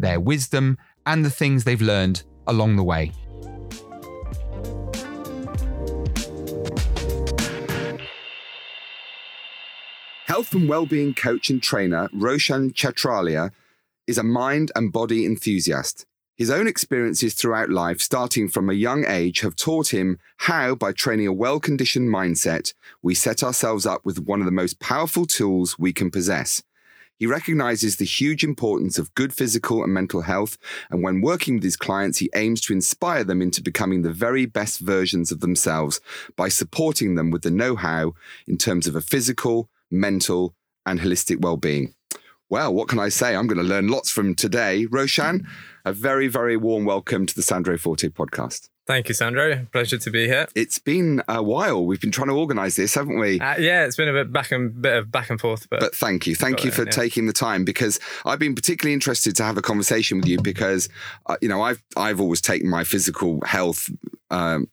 their wisdom, and the things they've learned along the way. Health and well-being coach and trainer Roshan Chhatralia is a mind and body enthusiast. His own experiences throughout life, starting from a young age, have taught him how, by training a well conditioned mindset, we set ourselves up with one of the most powerful tools we can possess. He recognizes the huge importance of good physical and mental health, and when working with his clients, he aims to inspire them into becoming the very best versions of themselves by supporting them with the know how in terms of a physical, mental, and holistic well being. Well, what can I say? I'm going to learn lots from today. Roshan, a very, very warm welcome to the Sandro Forte podcast. Thank you, Sandro. Pleasure to be here. It's been a while. We've been trying to organise this, haven't we? Uh, yeah, it's been a bit back and bit of back and forth, but, but thank you, thank you for yeah. taking the time because I've been particularly interested to have a conversation with you because uh, you know I've I've always taken my physical health. Um,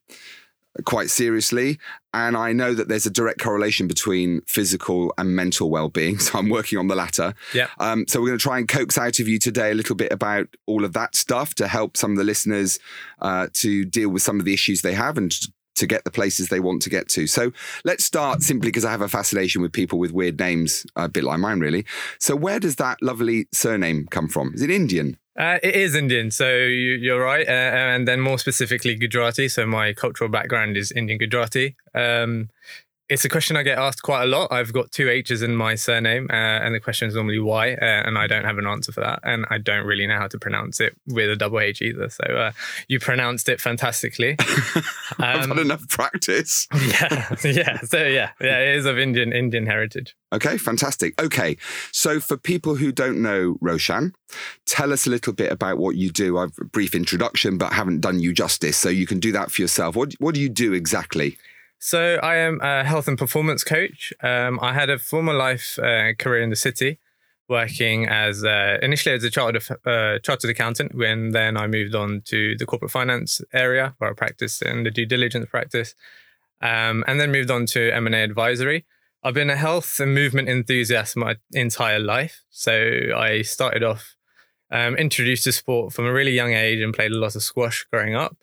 quite seriously. And I know that there's a direct correlation between physical and mental well being. So I'm working on the latter. Yeah. Um, so we're going to try and coax out of you today a little bit about all of that stuff to help some of the listeners uh, to deal with some of the issues they have and to get the places they want to get to. So let's start simply because I have a fascination with people with weird names, a bit like mine, really. So where does that lovely surname come from? Is it Indian? Uh, it is Indian, so you, are right. Uh, and then more specifically, Gujarati. So my cultural background is Indian Gujarati. Um, it's a question I get asked quite a lot. I've got two H's in my surname, uh, and the question is normally why, uh, and I don't have an answer for that, and I don't really know how to pronounce it with a double H either. So uh, you pronounced it fantastically. I've um, had enough practice. yeah, yeah. So yeah, yeah, it is of Indian Indian heritage. Okay, fantastic. Okay, so for people who don't know Roshan, tell us a little bit about what you do. I've a brief introduction, but haven't done you justice, so you can do that for yourself. What what do you do exactly? So I am a health and performance coach. Um, I had a former life uh, career in the city, working as uh, initially as a chartered uh, chartered accountant. When then I moved on to the corporate finance area where I practiced in the due diligence practice, um, and then moved on to M and A advisory. I've been a health and movement enthusiast my entire life. So I started off um, introduced to sport from a really young age and played a lot of squash growing up.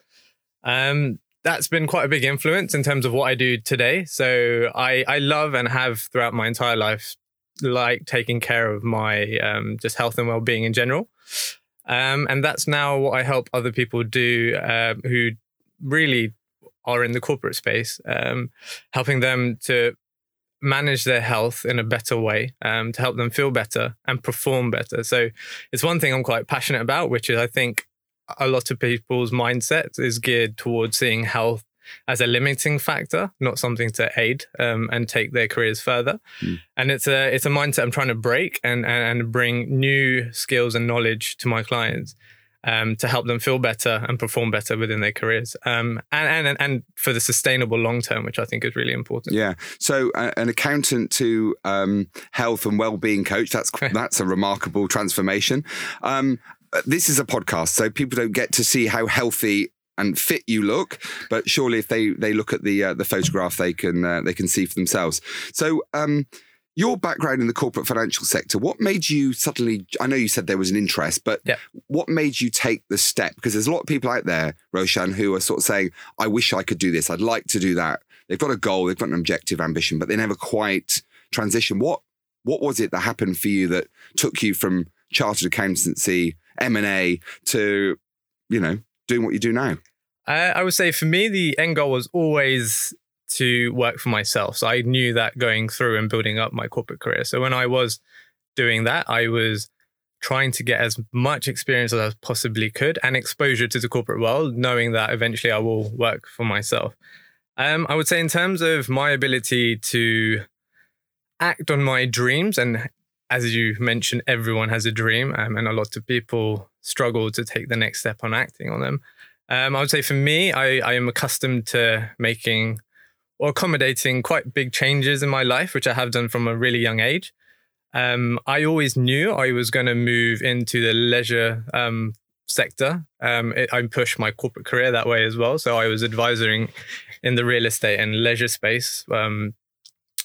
Um, that's been quite a big influence in terms of what I do today. So I, I love and have throughout my entire life like taking care of my um, just health and well-being in general. Um, and that's now what I help other people do uh, who really are in the corporate space, um, helping them to manage their health in a better way, um, to help them feel better and perform better. So it's one thing I'm quite passionate about, which is I think a lot of people's mindset is geared towards seeing health as a limiting factor, not something to aid um, and take their careers further. Mm. And it's a it's a mindset I'm trying to break and and, and bring new skills and knowledge to my clients. Um, to help them feel better and perform better within their careers, um, and, and and for the sustainable long term, which I think is really important. Yeah. So, uh, an accountant to um, health and well being coach that's that's a remarkable transformation. Um, this is a podcast, so people don't get to see how healthy and fit you look. But surely, if they they look at the uh, the photograph, they can uh, they can see for themselves. So. Um, your background in the corporate financial sector, what made you suddenly? I know you said there was an interest, but yeah. what made you take the step? Because there's a lot of people out there, Roshan, who are sort of saying, I wish I could do this. I'd like to do that. They've got a goal, they've got an objective, ambition, but they never quite transition. What what was it that happened for you that took you from chartered accountancy M&A to, you know, doing what you do now? I, I would say for me, the end goal was always to work for myself. So I knew that going through and building up my corporate career. So when I was doing that, I was trying to get as much experience as I possibly could and exposure to the corporate world, knowing that eventually I will work for myself. Um, I would say, in terms of my ability to act on my dreams and as you mentioned, everyone has a dream, um, and a lot of people struggle to take the next step on acting on them. Um, I would say for me, I, I am accustomed to making or accommodating quite big changes in my life, which I have done from a really young age. Um, I always knew I was going to move into the leisure um, sector. Um, it, I pushed my corporate career that way as well. So I was advising in the real estate and leisure space um,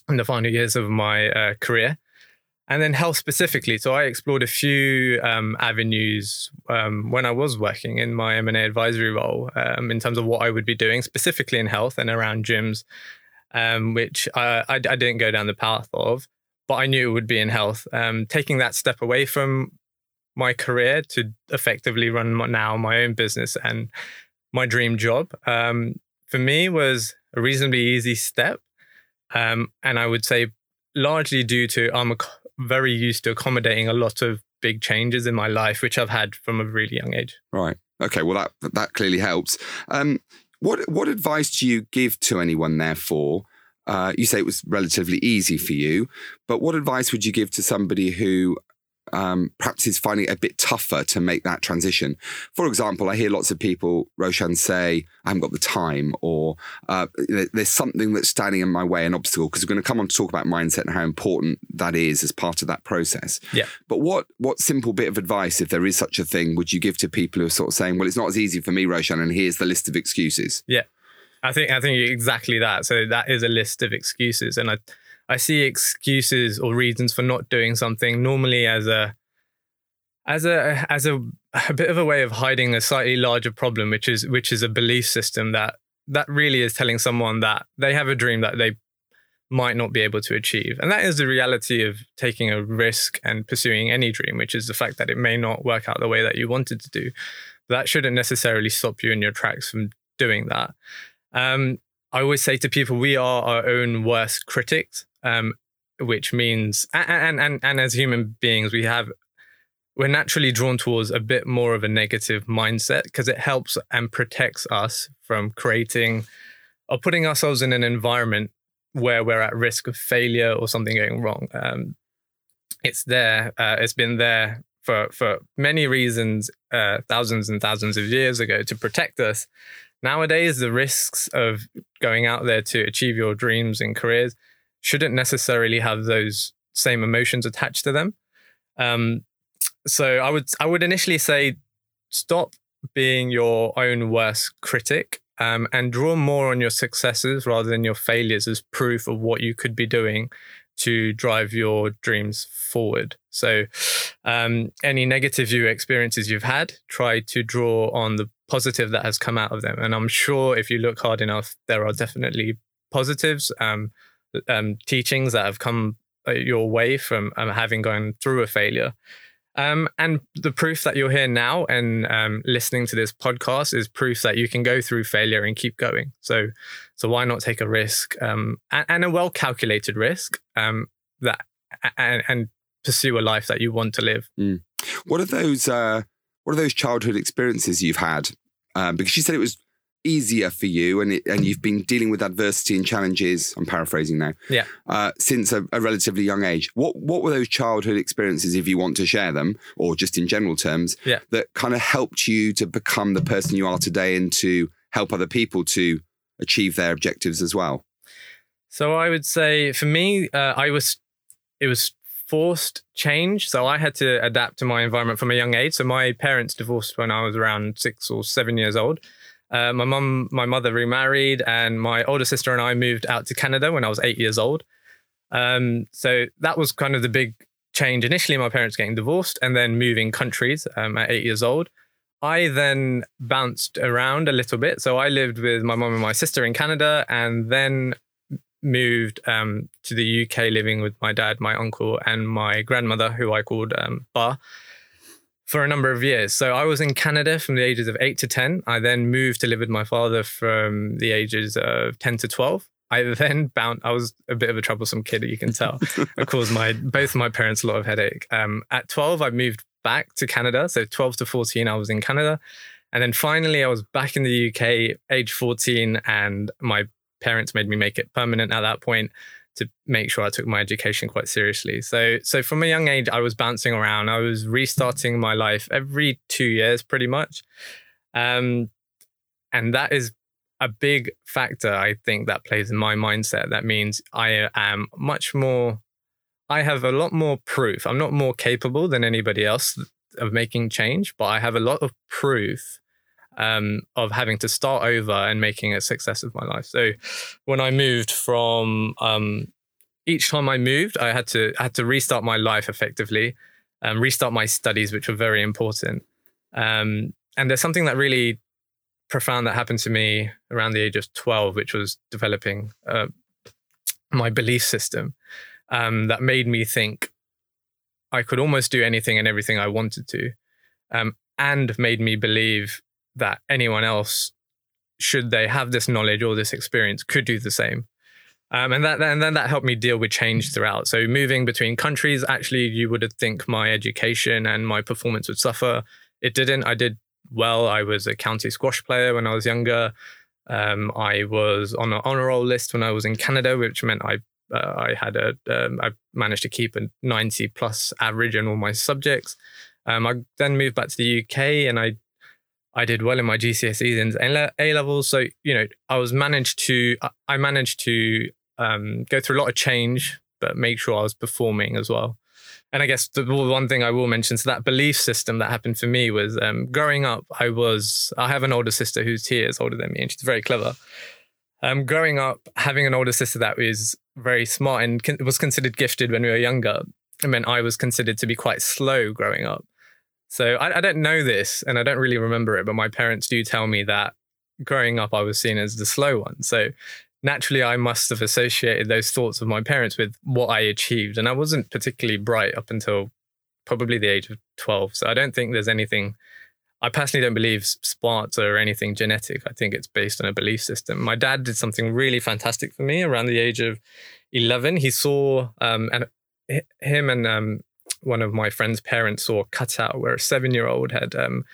in the final years of my uh, career and then health specifically. So I explored a few um, avenues um, when I was working in my M&A advisory role um, in terms of what I would be doing specifically in health and around gyms, um, which I, I, I, didn't go down the path of, but I knew it would be in health. Um, taking that step away from my career to effectively run my, now my own business and my dream job um, for me was a reasonably easy step. and I would say largely due to I'm a very used to accommodating a lot of big changes in my life, which I've had from a really young age. Right. Okay. Well, that that clearly helps. Um, what what advice do you give to anyone? Therefore, uh, you say it was relatively easy for you, but what advice would you give to somebody who um, perhaps is finding it a bit tougher to make that transition. For example, I hear lots of people, Roshan, say, I haven't got the time, or uh, there's something that's standing in my way, an obstacle, because we're going to come on to talk about mindset and how important that is as part of that process. Yeah. But what what simple bit of advice, if there is such a thing, would you give to people who are sort of saying, well, it's not as easy for me, Roshan, and here's the list of excuses? Yeah. I think I think exactly that. So that is a list of excuses, and I I see excuses or reasons for not doing something normally as a as a as a, a bit of a way of hiding a slightly larger problem, which is which is a belief system that that really is telling someone that they have a dream that they might not be able to achieve. And that is the reality of taking a risk and pursuing any dream, which is the fact that it may not work out the way that you wanted to do. That shouldn't necessarily stop you in your tracks from doing that. Um, I always say to people, we are our own worst critics um, which means and, and and as human beings we have we're naturally drawn towards a bit more of a negative mindset because it helps and protects us from creating or putting ourselves in an environment where we're at risk of failure or something going wrong. Um, it's there. Uh, it's been there for for many reasons, uh, thousands and thousands of years ago, to protect us. Nowadays, the risks of going out there to achieve your dreams and careers shouldn't necessarily have those same emotions attached to them. Um, so I would I would initially say stop being your own worst critic um, and draw more on your successes rather than your failures as proof of what you could be doing to drive your dreams forward. So, um, any negative experiences you've had, try to draw on the positive that has come out of them. And I'm sure if you look hard enough, there are definitely positives. Um, um, teachings that have come uh, your way from um, having gone through a failure. Um, and the proof that you're here now and um, listening to this podcast is proof that you can go through failure and keep going. So, so why not take a risk um, and, and, a well calculated risk um, that and, and, pursue a life that you want to live? Mm. What are those? Uh, what are those childhood experiences you've had? Um, because you said it was easier for you and it, and you've been dealing with adversity and challenges i'm paraphrasing now yeah. uh, since a, a, relatively young age. What what were those childhood experiences if you want to share them or just in general terms yeah. that kind of helped you to become the person you are today and to help other people to achieve their objectives as well? So i would say for me uh, i was it was forced change. So i had to adapt to my environment from a young age. So my parents divorced when i was around six or seven years old uh, my mum, my mother remarried, and my older sister and I moved out to Canada when I was eight years old. Um, so that was kind of the big change. Initially, my parents getting divorced and then moving countries um, at eight years old. I then bounced around a little bit. So I lived with my mum and my sister in Canada and then moved um, to the UK, living with my dad, my uncle, and my grandmother, who I called um, Ba for a number of years. So I was in Canada from the ages of eight to 10. I then moved to live with my father from the ages of 10 to 12. I then bound, I was a bit of a troublesome kid, you can tell. I caused my, both my parents a lot of headache. Um, at 12, I moved back to Canada. So 12 to 14, I was in Canada. And then finally, I was back in the UK, age 14, and my parents made me make it permanent at that point to make sure I took my education quite seriously. So so from a young age, I was bouncing around. I was restarting my life every two years, pretty much, um, and that is a big factor. I think that plays in my mindset. That means I am much more. I have a lot more proof. I'm not more capable than anybody else of making change, but I have a lot of proof um, of having to start over and making a success of my life. So when I moved from um, each time I moved, I had to I had to restart my life effectively, um, restart my studies, which were very important. Um, and there's something that really profound that happened to me around the age of 12, which was developing uh, my belief system um, that made me think I could almost do anything and everything I wanted to, um, and made me believe that anyone else, should they have this knowledge or this experience, could do the same. Um, and that and then that helped me deal with change throughout. So moving between countries, actually, you would think my education and my performance would suffer. It didn't. I did well. I was a county squash player when I was younger. Um, I was on an honor roll list when I was in Canada, which meant I uh, I had a um, I managed to keep a 90 plus average in all my subjects. Um, I then moved back to the UK and I I did well in my GCSEs and A levels. So you know, I was managed to I managed to um, go through a lot of change, but make sure I was performing as well. And I guess the one thing I will mention, so that belief system that happened for me was um, growing up. I was I have an older sister who's two years older than me, and she's very clever. Um, growing up, having an older sister that was very smart and con- was considered gifted when we were younger, it meant I was considered to be quite slow growing up. So I, I, don't know this and I don't really remember it, but my parents do tell me that growing up I was seen as the slow one. So naturally I must have associated those thoughts of my parents with what I achieved. And I wasn't particularly bright up until probably the age of 12. So I don't think there's anything, I personally don't believe smarts or anything genetic. I think it's based on a belief system. My dad did something really fantastic for me around the age of 11. He saw, um, and him and um, one of my friend's parents saw a cutout where a seven year old had um,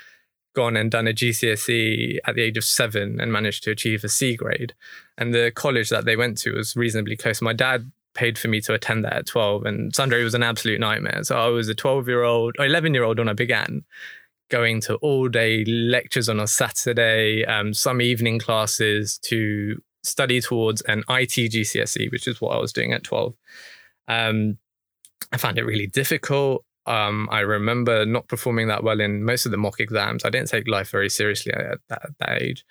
gone and done a GCSE at the age of seven and managed to achieve a C grade. And the college that they went to was reasonably close. My dad paid for me to attend that at 12, and Sunday was an absolute nightmare. So I was a 12 year old, or 11 year old when I began, going to all day lectures on a Saturday, um, some evening classes to study towards an IT GCSE, which is what I was doing at 12. Um, I found it really difficult. Um, I remember not performing that well in most of the mock exams. I didn't take life very seriously at that, at that age.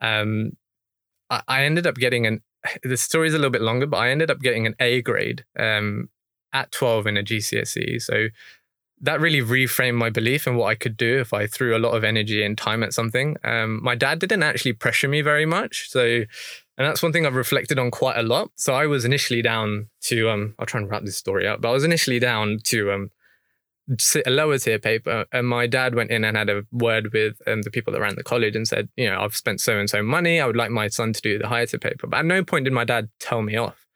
Um, I, I, ended up getting an. The story is a little bit longer, but I ended up getting an A grade um, at 12 in a GCSE. So that really reframed my belief in what I could do if I threw a lot of energy and time at something. Um, my dad didn't actually pressure me very much, so and that's one thing I've reflected on quite a lot. So I was initially down to um, I'll try and wrap this story up, but I was initially down to um, a lower tier paper, and my dad went in and had a word with um, the people that ran the college and said, you know, I've spent so and so money. I would like my son to do the higher tier paper. But at no point did my dad tell me off,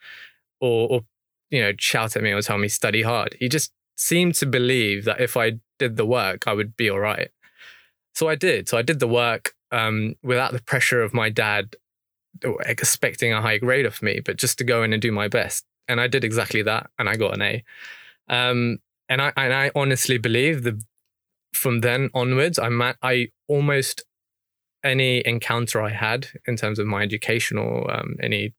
or, or you know, shout at me or tell me study hard. He just seemed to believe that if I did the work, I would be all right. So I did. So I did the work um, without the pressure of my dad expecting a high grade of me, but just to go in and do my best. And I did exactly that, and I got an A. Um, and I and I honestly believe that from then onwards, I ma- I almost any encounter I had in terms of my education or um, any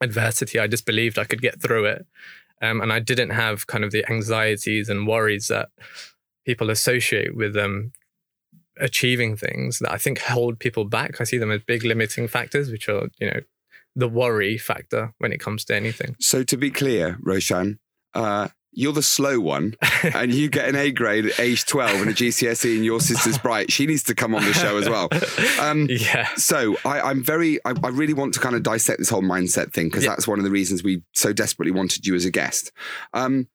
adversity, I just believed I could get through it, um, and I didn't have kind of the anxieties and worries that people associate with um, achieving things that I think hold people back. I see them as big limiting factors, which are, you know, the worry factor when it comes to anything. So to be clear, Roshan, uh, you're the slow one and you get an A grade at age 12 and a GCSE and your sister's bright. She needs to come on the show as well. Um, yeah. So I, am very, I, I, really want to kind of dissect this whole mindset thing because yeah. that's one of the reasons we so desperately wanted you as a guest. Um,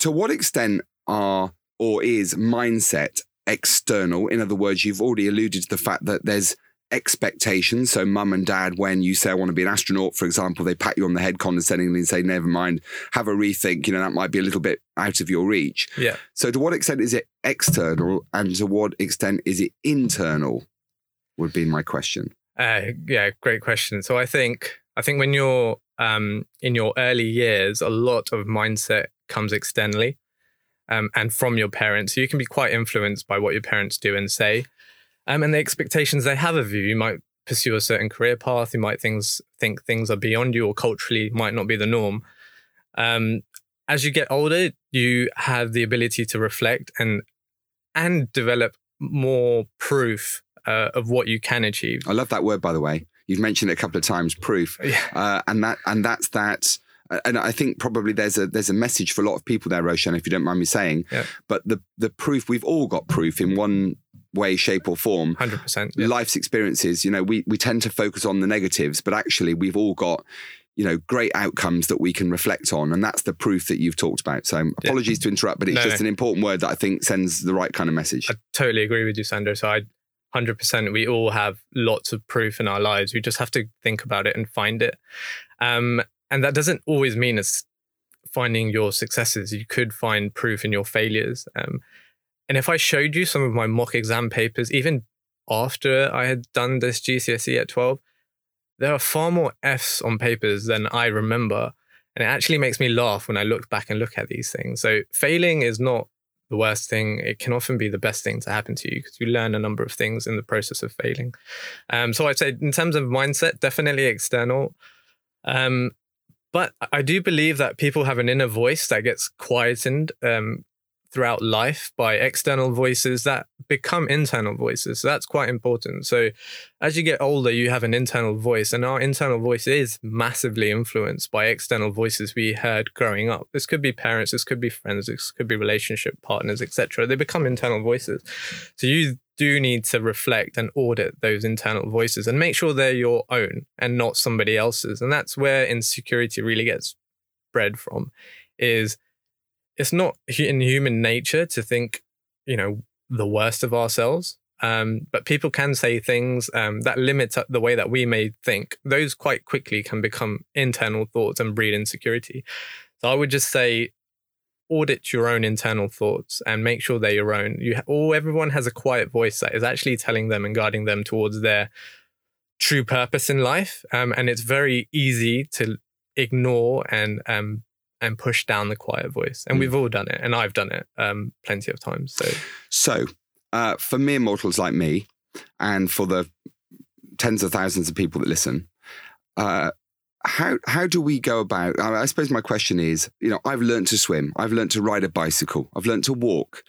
to what extent are or is mindset external. In other words, you've already alluded to the fact that there's expectations. So, mum and dad, when you say, I want to be an astronaut, for example, they pat you on the head condescendingly and say, never mind, have a rethink. You know, that might be a little bit out of your reach. Yeah. So, to what extent is it external and to what extent is it internal? Would be my question. Uh, yeah, great question. So, I think, I think when you're um, in your early years, a lot of mindset comes externally um, and from your parents. So you can be quite influenced by what your parents do and say, um, and the expectations they have of you. You might pursue a certain career path. You might things think things are beyond you, or culturally might not be the norm. Um, as you get older, you have the ability to reflect and and develop more proof uh, of what you can achieve. I love that word, by the way. You've mentioned it a couple of times, proof, Yeah. uh, and that and that's that. uh, And I think probably there's a there's a message for a lot of people there, Roshan, if you don't mind me saying. Yeah. But the the proof we've all got proof in one way, shape, or form. Hundred percent. Life's experiences, you know, we we tend to focus on the negatives, but actually we've all got you know great outcomes that we can reflect on, and that's the proof that you've talked about. So apologies to interrupt, but it's No, just no. an important word that I think sends the right kind of message. I totally agree with you, Sandro. So I, hundred percent, we all have lots of proof in our lives. We just have to think about it and find it. Um, and that doesn't always mean it's finding your successes. You could find proof in your failures. Um, and if I showed you some of my mock exam papers, even after I had done this GCSE at twelve, there are far more Fs on papers than I remember. And it actually makes me laugh when I look back and look at these things. So failing is not the worst thing. It can often be the best thing to happen to you because you learn a number of things in the process of failing. Um, so I'd say, in terms of mindset, definitely external. Um, but I do believe that people have an inner voice that gets quietened um, throughout life by external voices that become internal voices. So that's quite important. So as you get older, you have an internal voice, and our internal voice is massively influenced by external voices we heard growing up. This could be parents, this could be friends, this could be relationship partners, etc. They become internal voices. So you do need to reflect and audit those internal voices and make sure they're your own and not somebody else's. And that's where insecurity really gets bred from. Is it's not in human nature to think, you know, the worst of ourselves. Um, but people can say things um, that limit the way that we may think. Those quite quickly can become internal thoughts and breed insecurity. So I would just say, audit your own internal thoughts and make sure they're your own. You, all everyone has a quiet voice that is actually telling them and guiding them towards their true purpose in life. Um, and it's very easy to ignore and um, and push down the quiet voice. And Mm. we've all done it, and I've done it um, plenty of times. So So, uh, for mere mortals like me, and for the tens of thousands of people that listen, uh, how how do we go about? I I suppose my question is, you know, I've learned to swim, I've learned to ride a bicycle, I've learned to walk,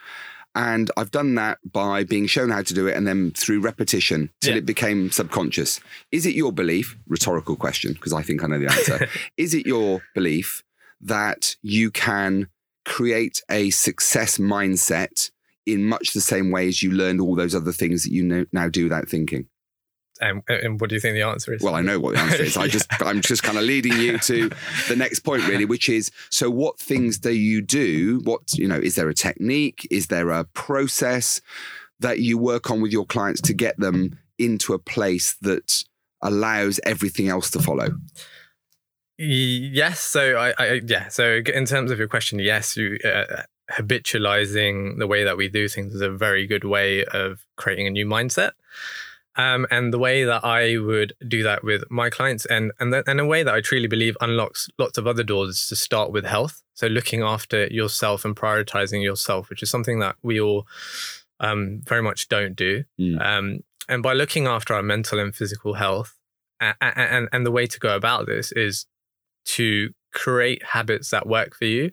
and I've done that by being shown how to do it, and then through repetition till Yeah. it became subconscious. Is it your belief? Rhetorical question, because I think I know the answer. is it your belief that you can create a success mindset in much the same way as you learned all those other things that you know, now do without thinking? and, and what do you think the answer is? Well, I know what the answer is. I just I'm just kind of leading you to the next point really, which is so what things do you do? What, you know, is there a technique? Is there a process that you work on with your clients to get them into a place that allows everything else to follow? Yes. So I, I yeah. So in terms of your question, yes, you uh, habitualizing the way that we do things is a very good way of creating a new mindset. Um, and the way that I would do that with my clients, and and the, and a way that I truly believe unlocks lots of other doors, is to start with health. So looking after yourself and prioritizing yourself, which is something that we all um, very much don't do. Mm. Um, and by looking after our mental and physical health, and, and and the way to go about this is to create habits that work for you.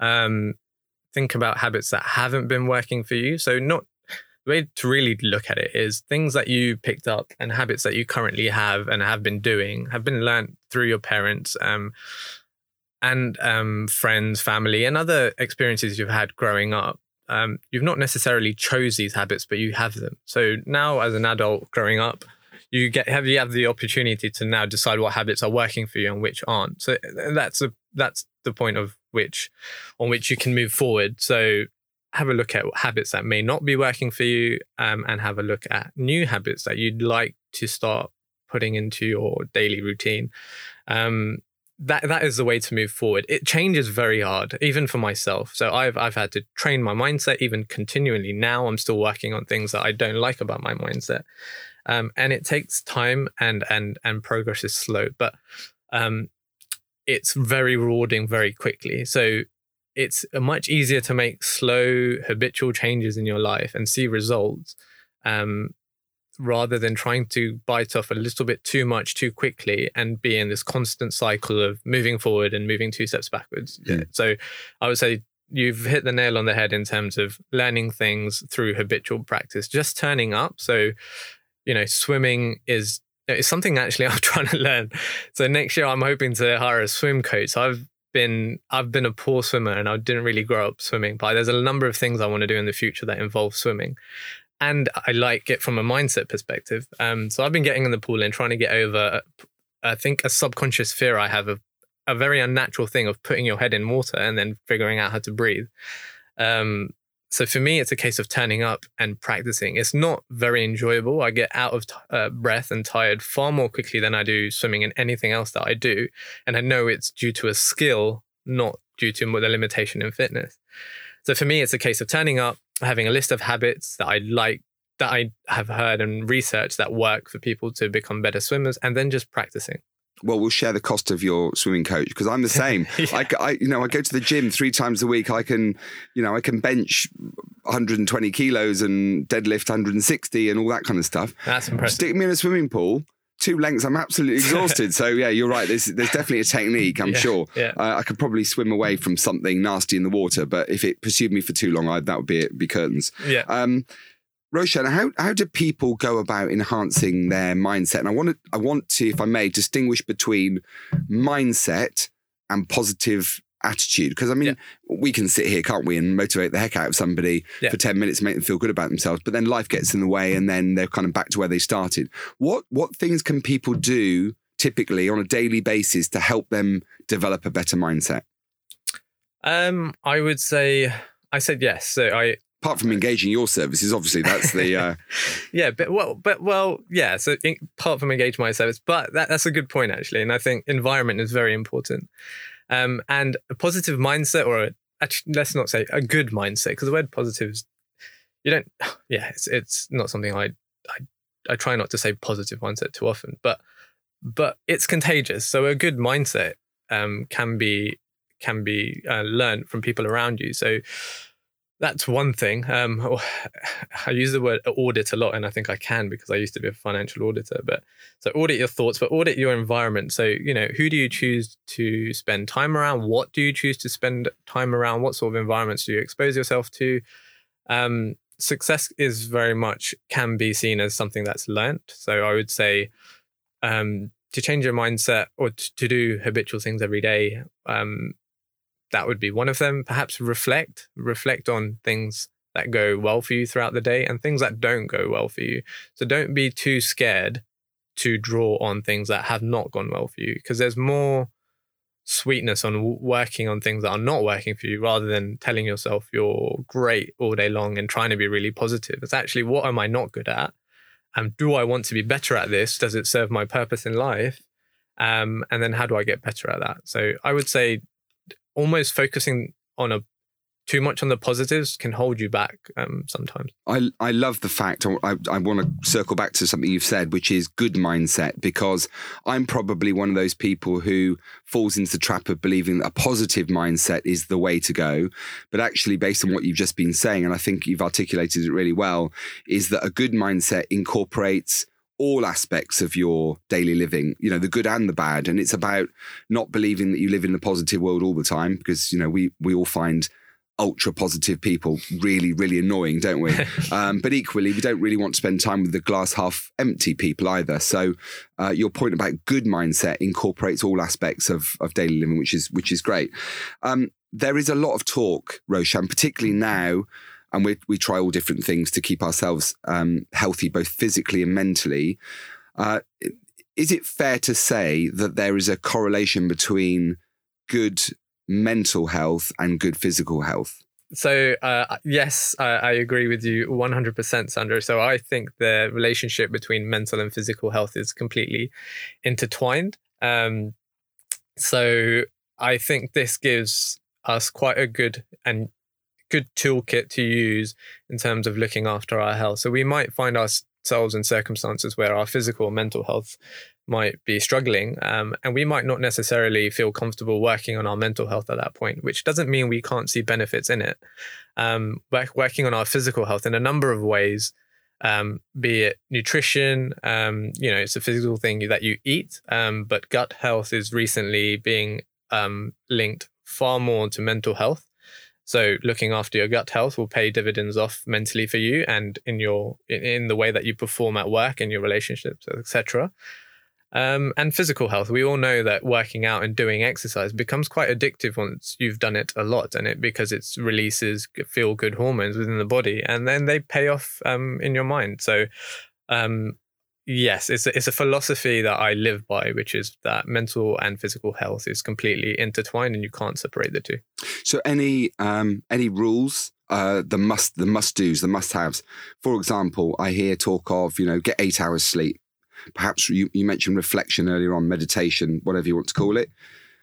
Um, think about habits that haven't been working for you. So, not the way to really look at it is things that you picked up and habits that you currently have and have been doing have been learned through your parents um, and um, friends, family, and other experiences you've had growing up. Um, you've not necessarily chose these habits, but you have them. So now, as an adult growing up, you get have you have the opportunity to now decide what habits are working for you and which aren't. So that's a that's the point of which on which you can move forward. So have a look at habits that may not be working for you, um, and have a look at new habits that you'd like to start putting into your daily routine. Um, that that is the way to move forward. It changes very hard, even for myself. So I've I've had to train my mindset even continually. Now I'm still working on things that I don't like about my mindset, um, and it takes time and and and progress is slow. But um, it's very rewarding very quickly. So it's much easier to make slow habitual changes in your life and see results um, rather than trying to bite off a little bit too much too quickly and be in this constant cycle of moving forward and moving two steps backwards. Yeah. So I would say you've hit the nail on the head in terms of learning things through habitual practice, just turning up. So, you know, swimming is it's something actually I'm trying to learn. So next year I'm hoping to hire a swim coach. So I've been I've been a poor swimmer and I didn't really grow up swimming, but there's a number of things I want to do in the future that involve swimming. And I like it from a mindset perspective. Um, so I've been getting in the pool and trying to get over, I think, a subconscious fear I have of a very unnatural thing of putting your head in water and then figuring out how to breathe. Um, so for me, it's a case of turning up and practicing. It's not very enjoyable. I get out of t- uh, breath and tired far more quickly than I do swimming and anything else that I do. And I know it's due to a skill, not due to the limitation in fitness. So for me, it's a case of turning up, having a list of habits that I like, that I have heard and researched that work for people to become better swimmers, and then just practicing well, we'll share the cost of your swimming coach because I'm the same. yeah. I, I, you know, I go to the gym three times a week. I can, you know, I can bench 120 kilos and deadlift 160 and all that kind of stuff. That's impressive. Stick me in a swimming pool. Two lengths, I'm absolutely exhausted. so yeah, you're right. There's there's definitely a technique. I'm yeah, sure. Yeah. Uh, I could probably swim away from something nasty in the water, but if it pursued me for too long, I, that would be it, be curtains. Yeah. Um, Roshan, how how do people go about enhancing their mindset? And I want to I want to, if I may, distinguish between mindset and positive attitude. Because I mean, yeah. we can sit here, can't we, and motivate the heck out of somebody yeah. for 10 minutes, make them feel good about themselves, but then life gets in the way and then they're kind of back to where they started. What what things can people do typically on a daily basis to help them develop a better mindset? Um, I would say I said yes. So I apart from engaging your services, obviously that's the uh... yeah. But well, but well, yeah. So in, apart from engaging my service, but that, that's a good point actually, and I think environment is very important. Um, and a positive mindset, or a, actually, let's not say a good mindset, because the word positive is you don't. Yeah, it's it's not something I I I try not to say positive mindset too often, but but it's contagious. So a good mindset um, can be can be uh, learned from people around you. So that's one thing. Um, I use the word audit a lot, and I think I can because I used to be a financial auditor. But so audit your thoughts, but audit your environment. So you know, who do you choose to spend time around? What do you choose to spend time around? What sort of environments do you expose yourself to? Um, success is very much can be seen as something that's learnt. So I would say um, to change your mindset or to do habitual things every day. Um, that would be one of them. Perhaps reflect, reflect on things that go well for you throughout the day and things that don't go well for you. So don't be too scared to draw on things that have not gone well for you because there's more sweetness on working on things that are not working for you rather than telling yourself you're great all day long and trying to be really positive. It's actually what am I not good at? And do I want to be better at this? Does it serve my purpose in life? Um, and then how do I get better at that? So I would say almost focusing on a too much on the positives can hold you back um, sometimes. I, I love the fact, I, I want to circle back to something you've said, which is good mindset, because I'm probably one of those people who falls into the trap of believing that a positive mindset is the way to go. But actually, based on what you've just been saying, and I think you've articulated it really well, is that a good mindset incorporates all aspects of your daily living, you know, the good and the bad. And it's about not believing that you live in the positive world all the time, because, you know, we we all find ultra positive people really, really annoying, don't we? um, but equally, we don't really want to spend time with the glass half empty people either. So uh, your point about good mindset incorporates all aspects of, of daily living, which is which is great. Um, there is a lot of talk, Roshan, particularly now and we we try all different things to keep ourselves um, healthy, both physically and mentally. Uh, is it fair to say that there is a correlation between good mental health and good physical health? So uh, yes, I, I, agree with you 100%, Sandro. So I think the relationship between mental and physical health is completely intertwined. Um, so I think this gives us quite a good and good toolkit to use in terms of looking after our health. So we might find ourselves in circumstances where our physical or mental health might be struggling, um, and we might not necessarily feel comfortable working on our mental health at that point, which doesn't mean we can't see benefits in it. Um, working on our physical health in a number of ways, um, be it nutrition, um, you know, it's a physical thing that you eat, um, but gut health is recently being um, linked far more to mental health. So looking after your gut health will pay dividends off mentally for you and in your in, in the way that you perform at work and your relationships, etc. Um, and physical health. We all know that working out and doing exercise becomes quite addictive once you've done it a lot, and it because it releases feel good hormones within the body, and then they pay off um, in your mind. So, um, yes, it's a, it's a philosophy that I live by, which is that mental and physical health is completely intertwined, and you can't separate the two. So, any um, any rules uh, the must the must dos, the must haves. For example, I hear talk of you know get eight hours sleep perhaps you, you mentioned reflection earlier on, meditation, whatever you want to call it.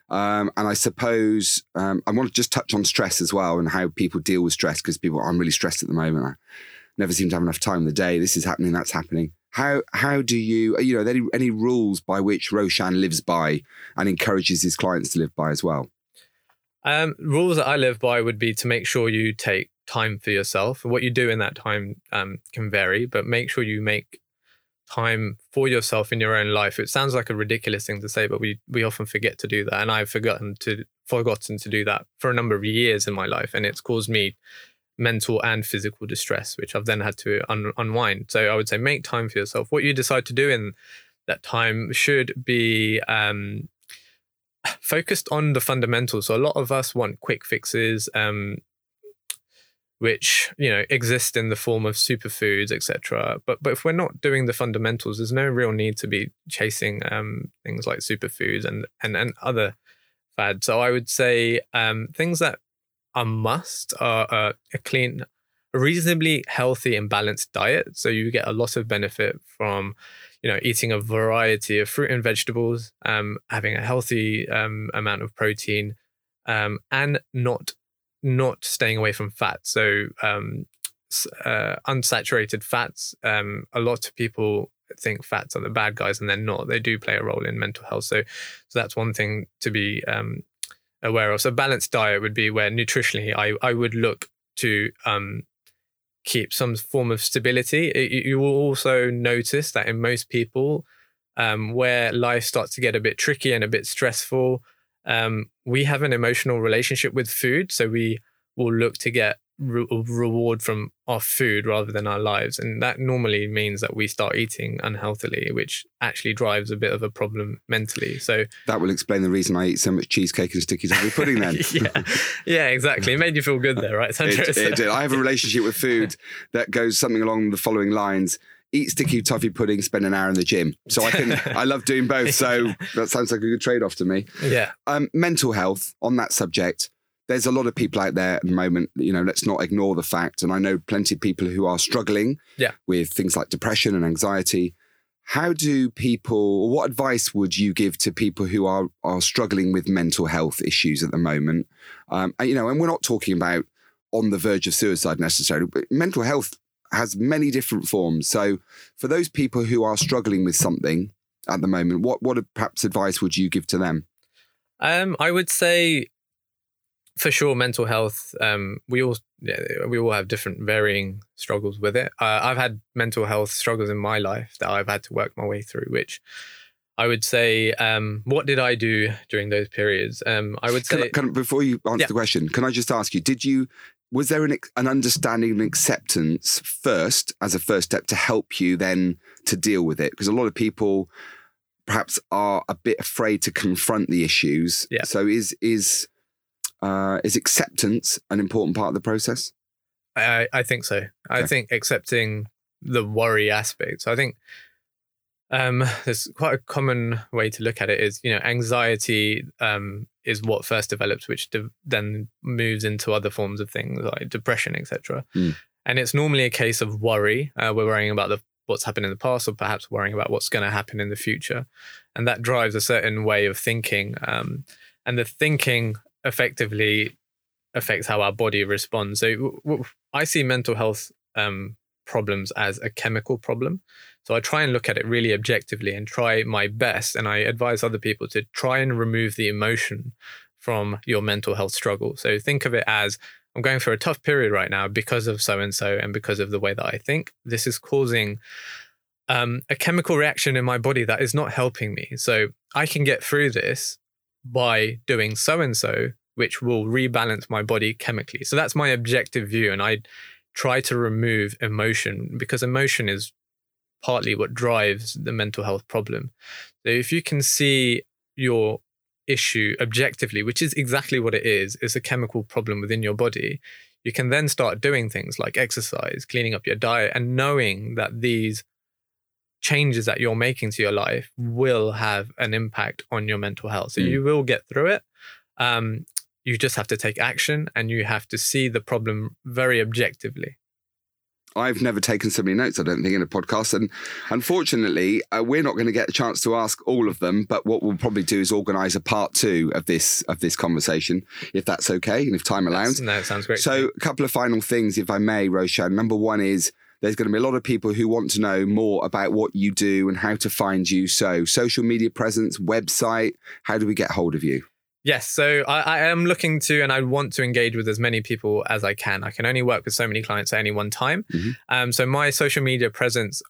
Um, and I suppose um, I want to just touch on stress as well and how people deal with stress because people, I'm really stressed at the moment. I never seem to have enough time in the day. This is happening, that's happening. How how do you you know any any rules by which Roshan lives by and encourages his clients to live by as well? Um, rules that I live by would be to make sure you take time for yourself. What you do in that time um, can vary, but make sure you make time for yourself in your own life. It sounds like a ridiculous thing to say, but we we often forget to do that, and I've forgotten to forgotten to do that for a number of years in my life, and it's caused me mental and physical distress, which I've then had to un- unwind. So I would say make time for yourself. What you decide to do in that time should be um, focused on the fundamentals. So a lot of us want quick fixes. Um, which you know exist in the form of superfoods, etc. But but if we're not doing the fundamentals, there's no real need to be chasing um, things like superfoods and and and other fads. So I would say um, things that are must are a clean, reasonably healthy and balanced diet. So you get a lot of benefit from you know eating a variety of fruit and vegetables, um, having a healthy um, amount of protein, um, and not not staying away from fat. So um, uh, unsaturated fats. Um, a lot of people think fats are the bad guys, and they're not. They do play a role in mental health. So, so that's one thing to be um, aware of. So, balanced diet would be where nutritionally, I I would look to um, keep some form of stability. It, you will also notice that in most people, um, where life starts to get a bit tricky and a bit stressful, um, we have an emotional relationship with food. So we will look to get re- reward from our food rather than our lives. And that normally means that we start eating unhealthily, which actually drives a bit of a problem mentally. So that will explain the reason I eat so much cheesecake and sticky toffee pudding then. yeah. yeah, exactly. It made you feel good there, right? It, it did. I have a relationship with food that goes something along the following lines eat sticky toffee pudding, spend an hour in the gym. So I can, I love doing both. So that sounds like a good trade off to me. Yeah. Um, mental health on that subject. There's a lot of people out there at the moment. You know, let's not ignore the fact, and I know plenty of people who are struggling yeah. with things like depression and anxiety. How do people? What advice would you give to people who are are struggling with mental health issues at the moment? Um, you know, and we're not talking about on the verge of suicide necessarily, but mental health has many different forms. So, for those people who are struggling with something at the moment, what what perhaps advice would you give to them? Um, I would say, for sure, mental health. Um, we all yeah, we all have different varying struggles with it. Uh, I've had mental health struggles in my life that I've had to work my way through, which. I would say, um, what did I do during those periods? Um, I would say, can, can, before you answer yeah. the question, can I just ask you, did you was there an, an understanding and acceptance first as a first step to help you then to deal with it? Because a lot of people perhaps are a bit afraid to confront the issues. Yeah. So is is uh, is acceptance an important part of the process? I, I think so. Okay. I think accepting the worry aspect. So I think um, there's quite a common way to look at it is, you know, anxiety um, is what first develops, which de- then moves into other forms of things like depression, etc. Mm. And it's normally a case of worry. Uh, we're worrying about the what's happened in the past, or perhaps worrying about what's going to happen in the future, and that drives a certain way of thinking. Um, and the thinking effectively affects how our body responds. So w- w- I see mental health um, problems as a chemical problem. So I try and look at it really objectively and try my best. And I advise other people to try and remove the emotion from your mental health struggle. So think of it as I'm going through a tough period right now because of so and so and because of the way that I think. This is causing um, a chemical reaction in my body that is not helping me. So I can get through this by doing so and so, which will rebalance my body chemically. So that's my objective view. And I try to remove emotion because emotion is partly what drives the mental health problem. So if you can see your issue objectively, which is exactly what it is, is a chemical problem within your body, you can then start doing things like exercise, cleaning up your diet, and knowing that these changes that you're making to your life will have an impact on your mental health. So mm. you will get through it. Um, you just have to take action and you have to see the problem very objectively. I've never taken so many notes, I don't think, in a podcast. And unfortunately, uh, we're not going to get a chance to ask all of them. But what we'll probably do is organise a part two of this of this conversation, if that's okay and if time allows. no, it sounds great. So, a couple of final things, if I may, Roshan. Number one is there's going to be a lot of people who want to know more about what you do and how to find you. So, social media presence, website, how do we get hold of you? Yes, so I, I, am looking to and I want to engage with as many people as I can. I can only work with so many clients at any one time. Mm-hmm. Um, so my social media presence,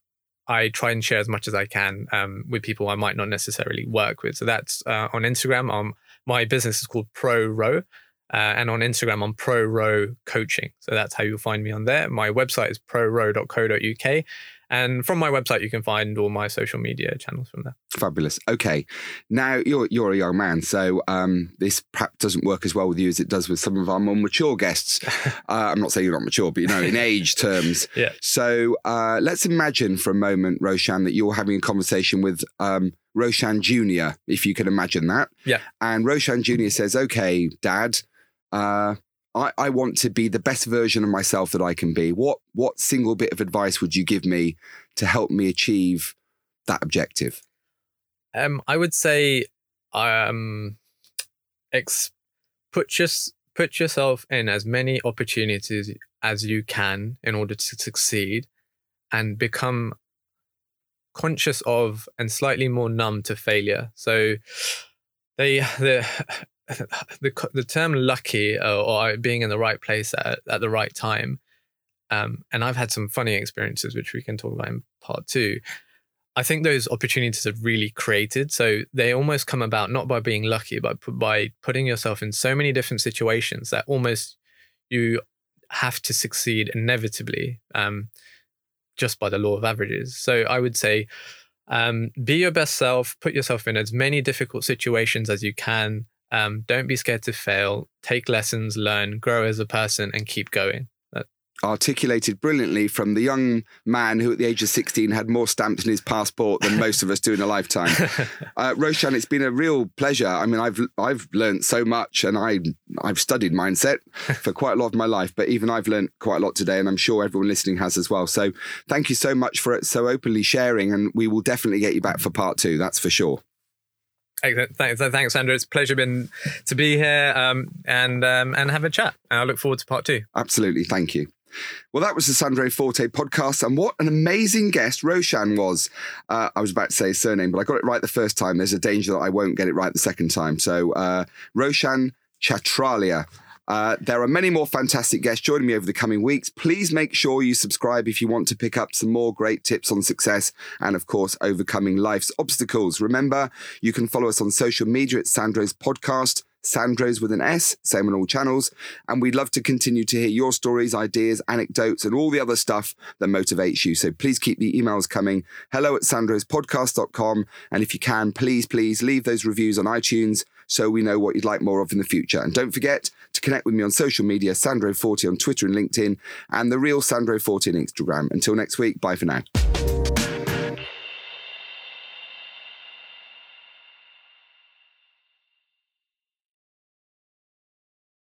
I try and share as much as I can um, with people I might not necessarily work with. So that's uh, on Instagram. Um, my business is called Proro. Uh, and on Instagram, I'm Proro Coaching. So that's how you'll find me on there. My website is proro.co.uk. And from my website, you can find all my social media channels from there. Fabulous. Okay, now you're you're a young man, so um, this perhaps doesn't work as well with you as it does with some of our more mature guests. uh, I'm not saying you're not mature, but you know, in age terms. Yeah. So uh, let's imagine for a moment, Roshan, that you're having a conversation with um, Roshan Junior, if you can imagine that. Yeah. And Roshan Junior says, "Okay, Dad." Uh, I, I want to be the best version of myself that I can be. What what single bit of advice would you give me to help me achieve that objective? Um, I would say, um, ex- put just put yourself in as many opportunities as you can in order to succeed, and become conscious of and slightly more numb to failure. So, they the the the term lucky or, or, being in the right place at, at the right time, um, and I've had some funny experiences which we can talk about in part two. I think those opportunities are really created, so they almost come about not by being lucky, but by putting yourself in so many different situations that almost you have to succeed inevitably, um, just by the law of averages. So I would say. Um, be your best self, put yourself in as many difficult situations as you can, um, don't be scared to fail. Take lessons, learn, grow as a person, and keep going. Articulated brilliantly from the young man who, at the age of 16, had more stamps in his passport than most of us do in a lifetime. Uh, Roshan, it's been a real pleasure. I mean, I've I've learned so much, and I I've studied mindset for quite a lot of my life. But even I've learned quite a lot today, and I'm sure everyone listening has as well. So, thank you so much for it, so openly sharing, and we will definitely get you back for part two. That's for sure. Thanks, thanks, Sandro. It's a pleasure been to be here um, and um, and have a chat. And I look forward to part two. Absolutely, thank you. Well, that was the Sandro Forte podcast, and what an amazing guest Roshan was. Uh, I was about to say his surname, but I got it right the first time. There's a danger that I won't get it right the second time. So, uh, Roshan Chhatralia. Uh, there are many more fantastic guests joining me over the coming weeks. Please make sure you subscribe if you want to pick up some more great tips on success and, of course, overcoming life's obstacles. Remember, you can follow us on social media at Sandro's Podcast. Sandro's with an S, same on all channels. And we'd love to continue to hear your stories, ideas, anecdotes, and all the other stuff that motivates you. So please keep the emails coming. Hello at sandrospodcast.com. And if you can, please, please leave those reviews on iTunes so we know what you'd like more of in the future. And don't forget to connect with me on social media, Sandro40 on Twitter and LinkedIn, and the real Sandro40 on Instagram. Until next week, bye for now.